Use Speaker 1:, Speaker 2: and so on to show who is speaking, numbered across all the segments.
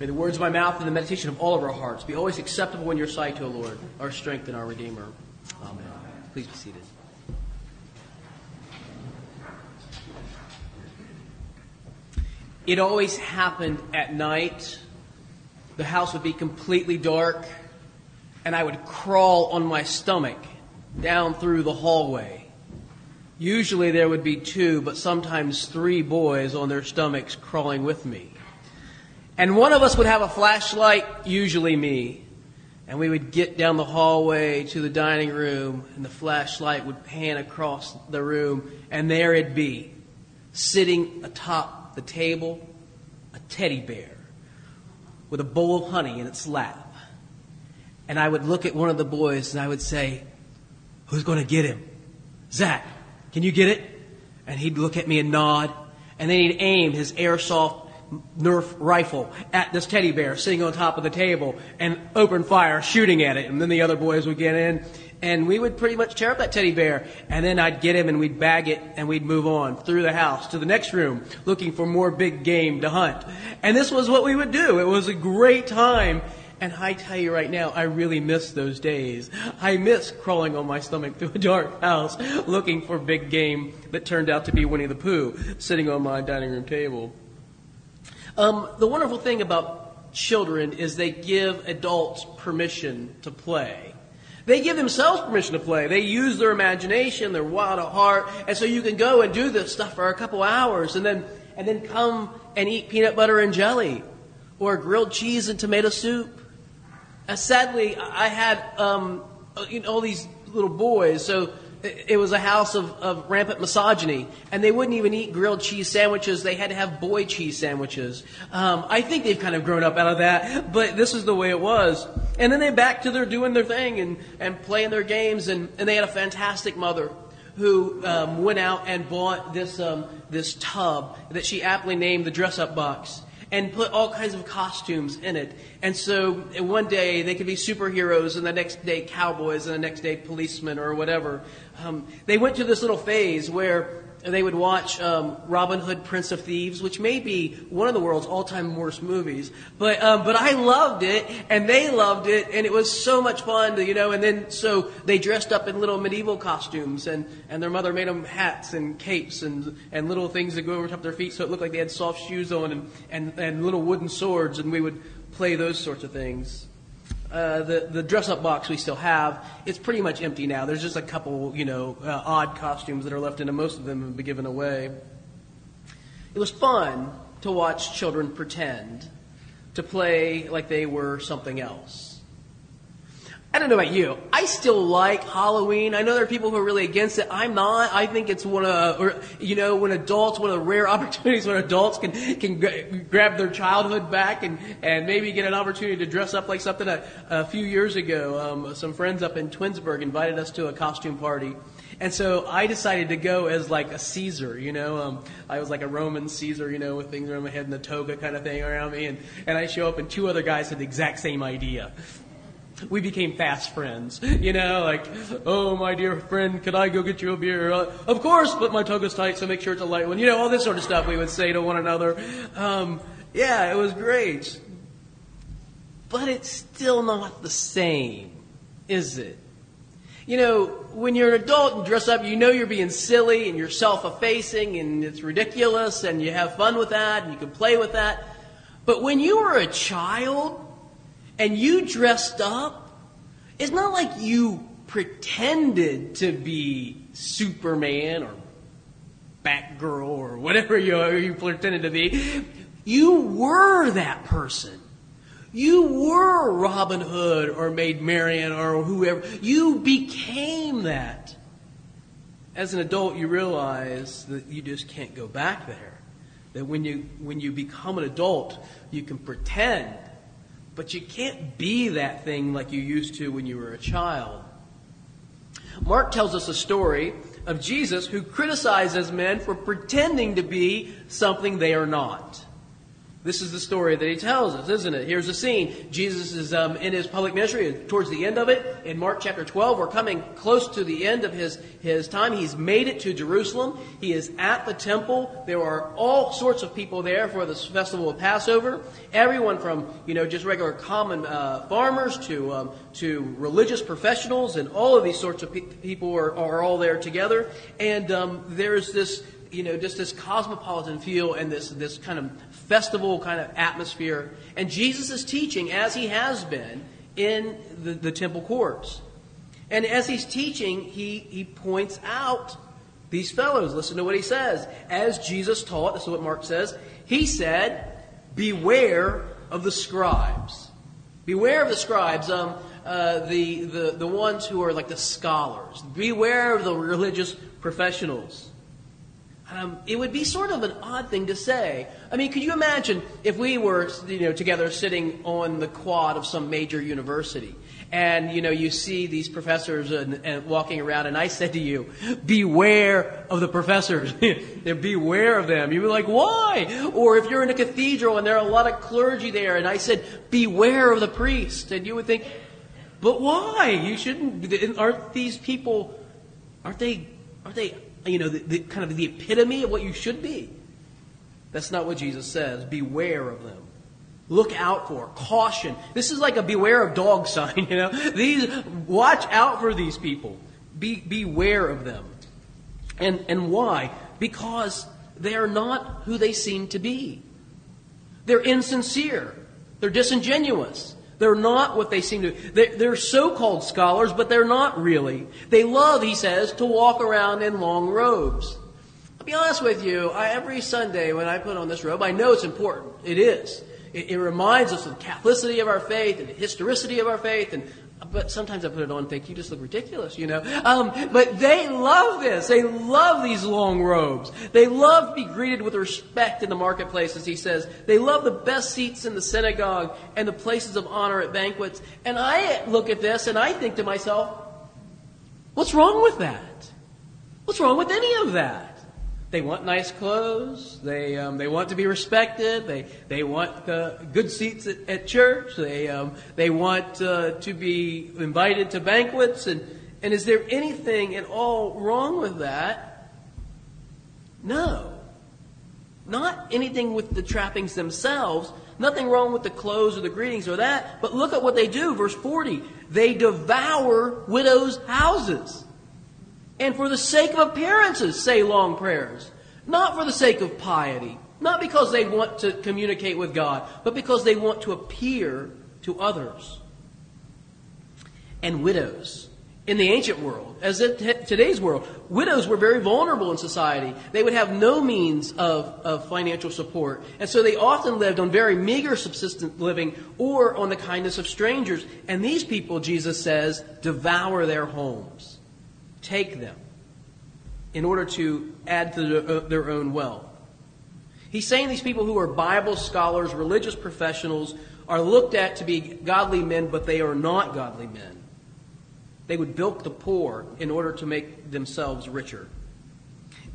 Speaker 1: May the words of my mouth and the meditation of all of our hearts be always acceptable in your sight, O Lord, our strength and our Redeemer. Amen. Please be seated. It always happened at night. The house would be completely dark, and I would crawl on my stomach down through the hallway. Usually there would be two, but sometimes three boys on their stomachs crawling with me. And one of us would have a flashlight, usually me. And we would get down the hallway to the dining room, and the flashlight would pan across the room, and there it'd be, sitting atop the table, a teddy bear with a bowl of honey in its lap. And I would look at one of the boys and I would say, Who's going to get him? Zach, can you get it? And he'd look at me and nod. And then he'd aim his airsoft Nerf rifle at this teddy bear sitting on top of the table and open fire shooting at it. And then the other boys would get in and we would pretty much tear up that teddy bear. And then I'd get him and we'd bag it and we'd move on through the house to the next room looking for more big game to hunt. And this was what we would do. It was a great time. And I tell you right now, I really miss those days. I miss crawling on my stomach through a dark house looking for big game that turned out to be Winnie the Pooh sitting on my dining room table. Um, the wonderful thing about children is they give adults permission to play. They give themselves permission to play. They use their imagination, their wild at heart, and so you can go and do this stuff for a couple hours and then and then come and eat peanut butter and jelly or grilled cheese and tomato soup. Uh, sadly, I had um, uh, you know, all these little boys, so it was a house of, of, rampant misogyny, and they wouldn't even eat grilled cheese sandwiches. They had to have boy cheese sandwiches. Um, I think they've kind of grown up out of that, but this is the way it was. And then they back to their doing their thing and, and playing their games, and, and they had a fantastic mother who um, went out and bought this um, this tub that she aptly named the dress up box and put all kinds of costumes in it. And so one day they could be superheroes, and the next day cowboys, and the next day policemen or whatever. Um, they went through this little phase where they would watch um, Robin Hood, Prince of Thieves, which may be one of the world's all-time worst movies. But um, but I loved it, and they loved it, and it was so much fun, to, you know. And then so they dressed up in little medieval costumes, and, and their mother made them hats and capes and and little things that go over top of their feet, so it looked like they had soft shoes on, and and, and little wooden swords, and we would play those sorts of things. Uh, the the dress up box we still have it's pretty much empty now. There's just a couple you know uh, odd costumes that are left in it. Most of them have been given away. It was fun to watch children pretend to play like they were something else. I don't know about you. I still like Halloween. I know there are people who are really against it. I'm not. I think it's one of, or, you know, when adults, one of the rare opportunities when adults can, can g- grab their childhood back and, and maybe get an opportunity to dress up like something. A, a few years ago, um, some friends up in Twinsburg invited us to a costume party. And so I decided to go as like a Caesar, you know. Um, I was like a Roman Caesar, you know, with things around my head and the toga kind of thing around me. And, and I show up, and two other guys had the exact same idea we became fast friends. You know, like, oh, my dear friend, could I go get you a beer? Uh, of course, but my toga's tight, so make sure it's a light one. You know, all this sort of stuff we would say to one another. Um, yeah, it was great. But it's still not the same, is it? You know, when you're an adult and dress up, you know you're being silly and you're self effacing and it's ridiculous and you have fun with that and you can play with that. But when you were a child, and you dressed up, it's not like you pretended to be Superman or Batgirl or whatever you, you pretended to be. You were that person. You were Robin Hood or Maid Marian or whoever. You became that. As an adult, you realize that you just can't go back there. That when you, when you become an adult, you can pretend but you can't be that thing like you used to when you were a child. Mark tells us a story of Jesus who criticizes men for pretending to be something they are not. This is the story that he tells us, isn't it? Here's the scene. Jesus is um, in his public ministry towards the end of it. In Mark chapter 12, we're coming close to the end of his, his time. He's made it to Jerusalem. He is at the temple. There are all sorts of people there for this festival of Passover. Everyone from, you know, just regular common uh, farmers to, um, to religious professionals and all of these sorts of pe- people are, are all there together. And um, there's this you know, just this cosmopolitan feel and this, this kind of festival kind of atmosphere. And Jesus is teaching, as he has been, in the, the temple courts. And as he's teaching, he, he points out these fellows. Listen to what he says. As Jesus taught, this is what Mark says, he said, Beware of the scribes. Beware of the scribes, um, uh, the, the, the ones who are like the scholars. Beware of the religious professionals. Um, it would be sort of an odd thing to say. I mean, could you imagine if we were, you know, together sitting on the quad of some major university, and you know, you see these professors and, and walking around, and I said to you, "Beware of the professors. beware of them." You'd be like, "Why?" Or if you're in a cathedral and there are a lot of clergy there, and I said, "Beware of the priest," and you would think, "But why? You shouldn't. Aren't these people? Aren't they? Aren't they?" You know, the, the, kind of the epitome of what you should be. That's not what Jesus says. Beware of them. Look out for. Caution. This is like a beware of dog sign, you know. These, watch out for these people. Be, beware of them. And, and why? Because they are not who they seem to be. They're insincere. They're disingenuous. They're not what they seem to. They're, they're so called scholars, but they're not really. They love, he says, to walk around in long robes. I'll be honest with you, I, every Sunday when I put on this robe, I know it's important. It is. It, it reminds us of the Catholicity of our faith and the historicity of our faith and but sometimes I put it on and think, you just look ridiculous, you know. Um, but they love this. They love these long robes. They love to be greeted with respect in the marketplace, as he says. They love the best seats in the synagogue and the places of honor at banquets. And I look at this and I think to myself, what's wrong with that? What's wrong with any of that? They want nice clothes. They, um, they want to be respected. They, they want uh, good seats at, at church. They, um, they want uh, to be invited to banquets. And, and is there anything at all wrong with that? No. Not anything with the trappings themselves. Nothing wrong with the clothes or the greetings or that. But look at what they do. Verse 40. They devour widows' houses and for the sake of appearances say long prayers, not for the sake of piety, not because they want to communicate with God, but because they want to appear to others. And widows. In the ancient world, as in today's world, widows were very vulnerable in society. They would have no means of, of financial support. And so they often lived on very meager subsistence living or on the kindness of strangers. And these people, Jesus says, devour their homes take them in order to add to uh, their own wealth. He's saying these people who are Bible scholars, religious professionals, are looked at to be godly men, but they are not godly men. They would bilk the poor in order to make themselves richer.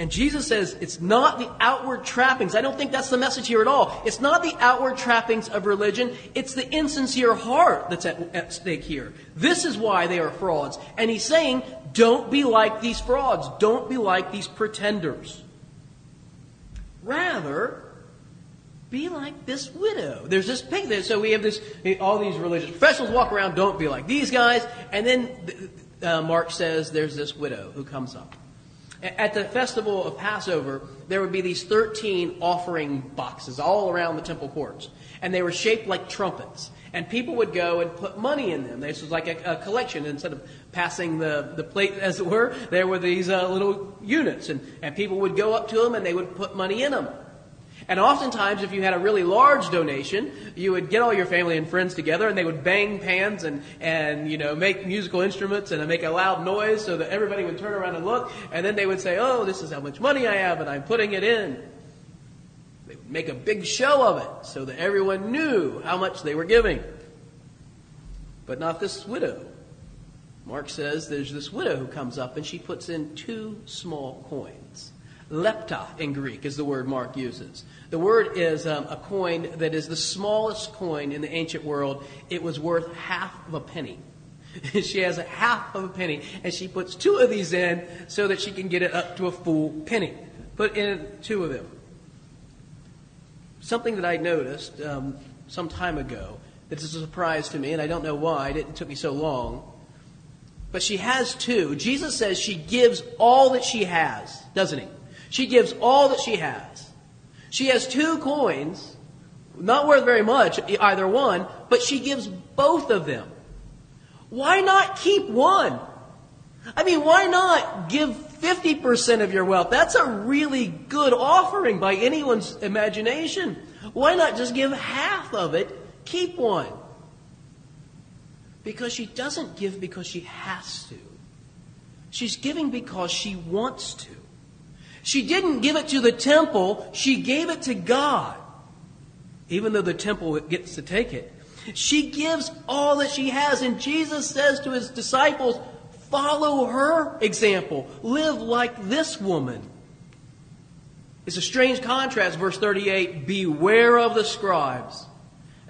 Speaker 1: And Jesus says it's not the outward trappings. I don't think that's the message here at all. It's not the outward trappings of religion. It's the insincere heart that's at, at, stake here. This is why they are frauds. And he's saying, don't be like these frauds. Don't be like these pretenders. Rather, be like this widow. There's this pig So we have this, all these religious professionals walk around, don't be like these guys. And then uh, Mark says there's this widow who comes up. At the festival of Passover, there would be these 13 offering boxes all around the temple courts. And they were shaped like trumpets. And people would go and put money in them. This was like a, a collection. Instead of passing the, the plate, as it were, there were these uh, little units. And, and people would go up to them and they would put money in them. And oftentimes, if you had a really large donation, you would get all your family and friends together and they would bang pans and, and you know, make musical instruments and make a loud noise so that everybody would turn around and look. And then they would say, oh, this is how much money I have and I'm putting it in. They would make a big show of it so that everyone knew how much they were giving. But not this widow. Mark says there's this widow who comes up and she puts in two small coins Lepta in Greek is the word Mark uses. The word is um, a coin that is the smallest coin in the ancient world. It was worth half of a penny. she has a half of a penny, and she puts two of these in so that she can get it up to a full penny. Put in two of them. Something that I noticed um, some time ago that is a surprise to me, and I don't know why it took me so long. But she has two. Jesus says she gives all that she has, doesn't he? She gives all that she has. She has two coins, not worth very much, either one, but she gives both of them. Why not keep one? I mean, why not give 50% of your wealth? That's a really good offering by anyone's imagination. Why not just give half of it keep one. Because she doesn't give because she has to. She's giving because she wants to. She didn't give it to the temple, she gave it to God. Even though the temple gets to take it. She gives all that she has, and Jesus says to his disciples, Follow her example. Live like this woman. It's a strange contrast, verse 38 Beware of the scribes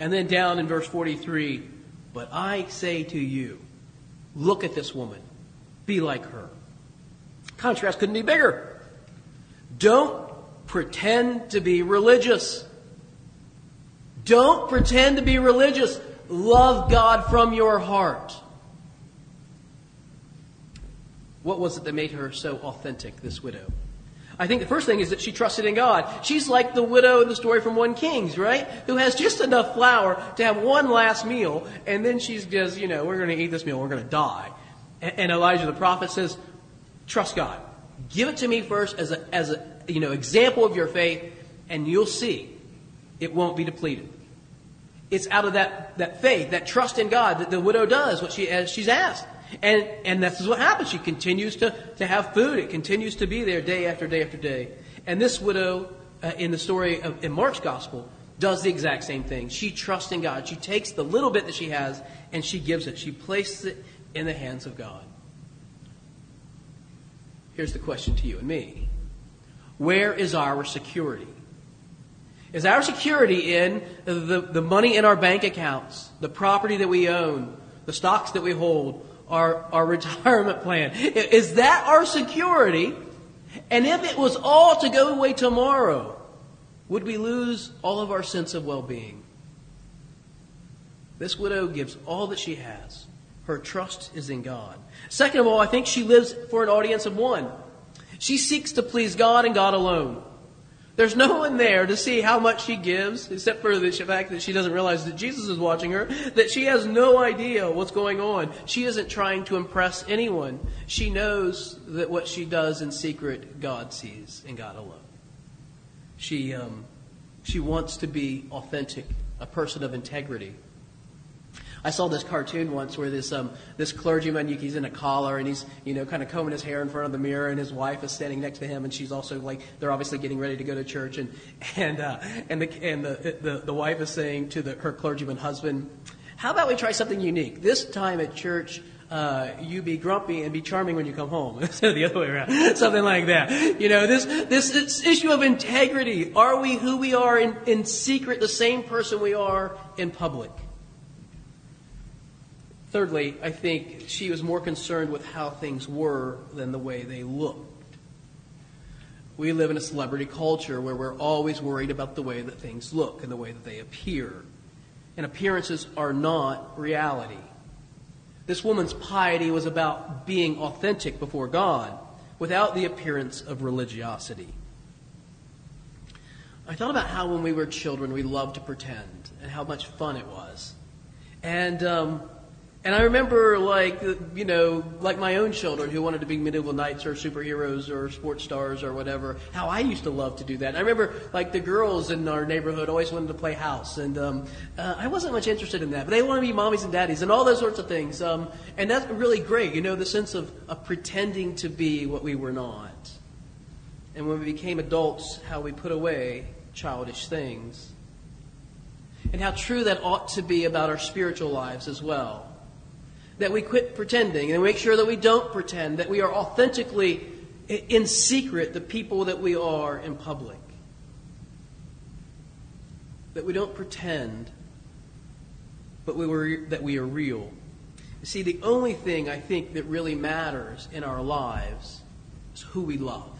Speaker 1: and then down in verse 43, but I say to you, look at this woman, be like her. Contrast couldn't be bigger. Don't pretend to be religious. Don't pretend to be religious. Love God from your heart. What was it that made her so authentic, this widow? I think the first thing is that she trusted in God. She's like the widow in the story from 1 Kings, right? Who has just enough flour to have one last meal, and then she's just, you know, we're going to eat this meal, we're going to die. And Elijah the prophet says, trust God. Give it to me first as a, as a, you know, example of your faith, and you'll see it won't be depleted. It's out of that, that faith, that trust in God that the widow does what she, as she's asked. And, and this is what happens. She continues to, to have food. It continues to be there day after day after day. And this widow, uh, in the story of, in Mark's gospel, does the exact same thing. She trusts in God. She takes the little bit that she has and she gives it. She places it in the hands of God. Here's the question to you and me Where is our security? Is our security in the, the money in our bank accounts, the property that we own, the stocks that we hold, our, our retirement plan? Is that our security? And if it was all to go away tomorrow, would we lose all of our sense of well being? This widow gives all that she has. Her trust is in God. Second of all, I think she lives for an audience of one. She seeks to please God and God alone. There's no one there to see how much she gives, except for the fact that she doesn't realize that Jesus is watching her, that she has no idea what's going on. She isn't trying to impress anyone. She knows that what she does in secret, God sees and God alone. She, um, she wants to be authentic, a person of integrity. I saw this cartoon once where this um, this clergyman he's in a collar and he's you know kind of combing his hair in front of the mirror and his wife is standing next to him and she's also like they're obviously getting ready to go to church and and uh, and the and the, the the wife is saying to the, her clergyman husband, how about we try something unique this time at church. Uh, you be grumpy and be charming when you come home. Instead of the other way around. Something like that. You know, this, this, this issue of integrity. Are we who we are in, in secret, the same person we are in public? Thirdly, I think she was more concerned with how things were than the way they looked. We live in a celebrity culture where we're always worried about the way that things look and the way that they appear. And appearances are not reality. This woman's piety was about being authentic before God without the appearance of religiosity. I thought about how when we were children we loved to pretend and how much fun it was. And um, and I remember, like, you know, like my own children who wanted to be medieval knights or superheroes or sports stars or whatever, how I used to love to do that. And I remember, like, the girls in our neighborhood always wanted to play house. And um, uh, I wasn't much interested in that. But they wanted to be mommies and daddies and all those sorts of things. Um, and that's really great, you know, the sense of, of pretending to be what we were not. And when we became adults, how we put away childish things. And how true that ought to be about our spiritual lives as well that we quit pretending and make sure that we don't pretend, that we are authentically in secret the people that we are in public. That we don't pretend, but we were, that we are real. You see, the only thing I think that really matters in our lives is who we love.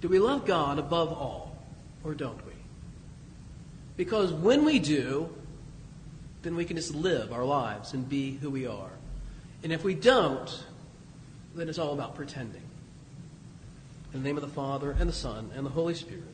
Speaker 1: Do we love God above all, or don't we? Because when we do, then we can just live our lives and be who we are. And if we don't, then it's all about pretending. In the name of the Father, and the Son, and the Holy Spirit.